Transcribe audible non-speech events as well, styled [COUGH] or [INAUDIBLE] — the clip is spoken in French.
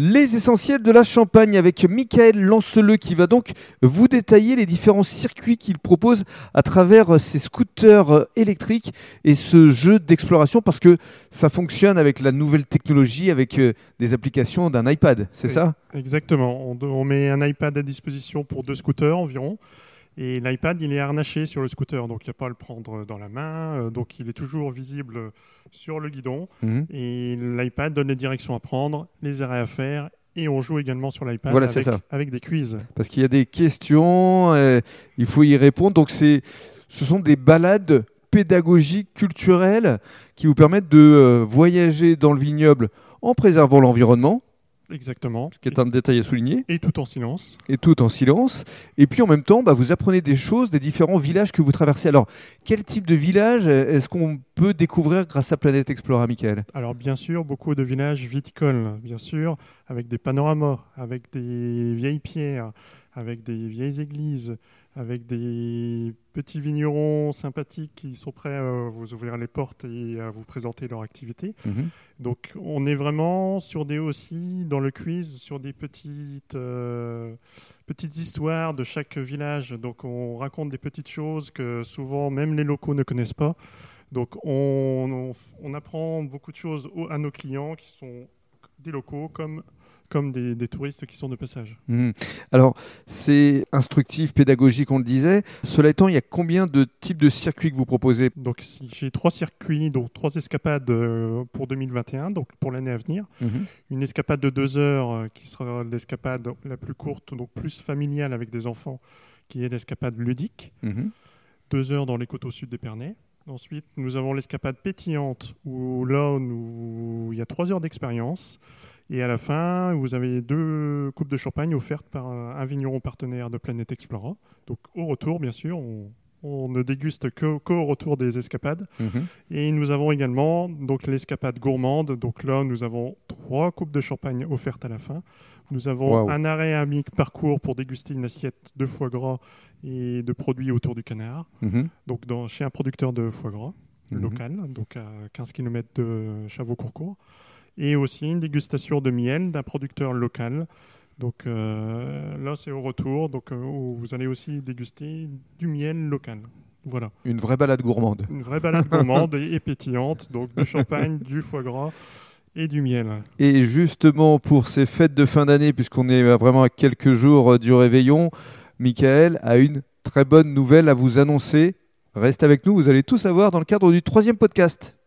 Les essentiels de la Champagne avec Michael Lanceleux qui va donc vous détailler les différents circuits qu'il propose à travers ses scooters électriques et ce jeu d'exploration parce que ça fonctionne avec la nouvelle technologie, avec euh, des applications d'un iPad, c'est ça? Exactement. On, on met un iPad à disposition pour deux scooters environ. Et l'iPad, il est harnaché sur le scooter, donc il n'y a pas à le prendre dans la main. euh, Donc il est toujours visible sur le guidon. Mhm. Et l'iPad donne les directions à prendre, les arrêts à faire. Et on joue également sur l'iPad Voilà, avec des quiz. Parce qu'il y a des questions, euh, il faut y répondre. Donc c'est, ce sont des balades pédagogiques, culturelles, qui vous permettent de euh, voyager dans le vignoble en préservant l'environnement, Exactement. ce qui est un détail à souligner. Et tout en silence. et tout en silence. Et puis en même temps, bah, vous apprenez des choses des différents villages que vous traversez. Alors, quel type de village est-ce qu'on peut découvrir grâce à Planète Explora, Michael? Alors bien sûr, beaucoup de villages viticoles, bien sûr, avec des panoramas, avec des vieilles pierres, avec des vieilles églises, avec des petits vignerons sympathiques qui sont prêts à vous ouvrir les portes et à vous présenter leur activité. Donc on est vraiment sur des aussi dans le quiz sur des petites euh, petites histoires de chaque village. Donc on raconte des petites choses que souvent même les locaux ne connaissent pas. Donc on, on, on apprend beaucoup de choses à nos clients qui sont des locaux comme comme des, des touristes qui sont de passage. Mhm. Alors, c'est instructif, pédagogique, on le disait. Cela étant, il y a combien de types de circuits que vous proposez? Donc j'ai trois circuits, donc trois escapades euh, pour 2021, donc pour l'année à venir. Une escapade de deux heures euh, qui sera l'escapade la plus courte, donc plus familiale avec des enfants, qui est l'escapade ludique. Mhm. Deux heures dans les côtes au sud d'Épernay. Ensuite, nous avons l'escapade pétillante, où là, nous- il y a trois heures d'expérience. Et à la fin, vous avez deux coupes de champagne offertes par un vigneron partenaire de Planète Explora. Donc au retour, bien sûr, on, on ne déguste qu'au retour des escapades. Mhm. Et nous avons également donc l'escapade gourmande. Donc là, nous avons trois coupes de champagne offertes à la fin. Nous avons un arrêt à mi-parcours pour déguster une assiette de foie gras et de produits autour du canard. Mhm. Donc dans, chez un producteur de foie gras Mhm. local, donc à 15 km de Chavaux-Courcourt. Et aussi une dégustation de miel d'un producteur local. Donc euh, là, c'est au retour. Donc euh, où vous allez aussi déguster du miel local. Voilà. Une vraie balade gourmande. Une vraie balade gourmande [LAUGHS] et pétillante, donc du champagne, du foie gras et du miel. Et justement, pour ces fêtes de fin d'année, puisqu'on est vraiment à quelques jours euh, du réveillon, Michael a une très bonne nouvelle à vous annoncer. Reste avec nous, vous allez tout savoir dans le cadre du troisième podcast.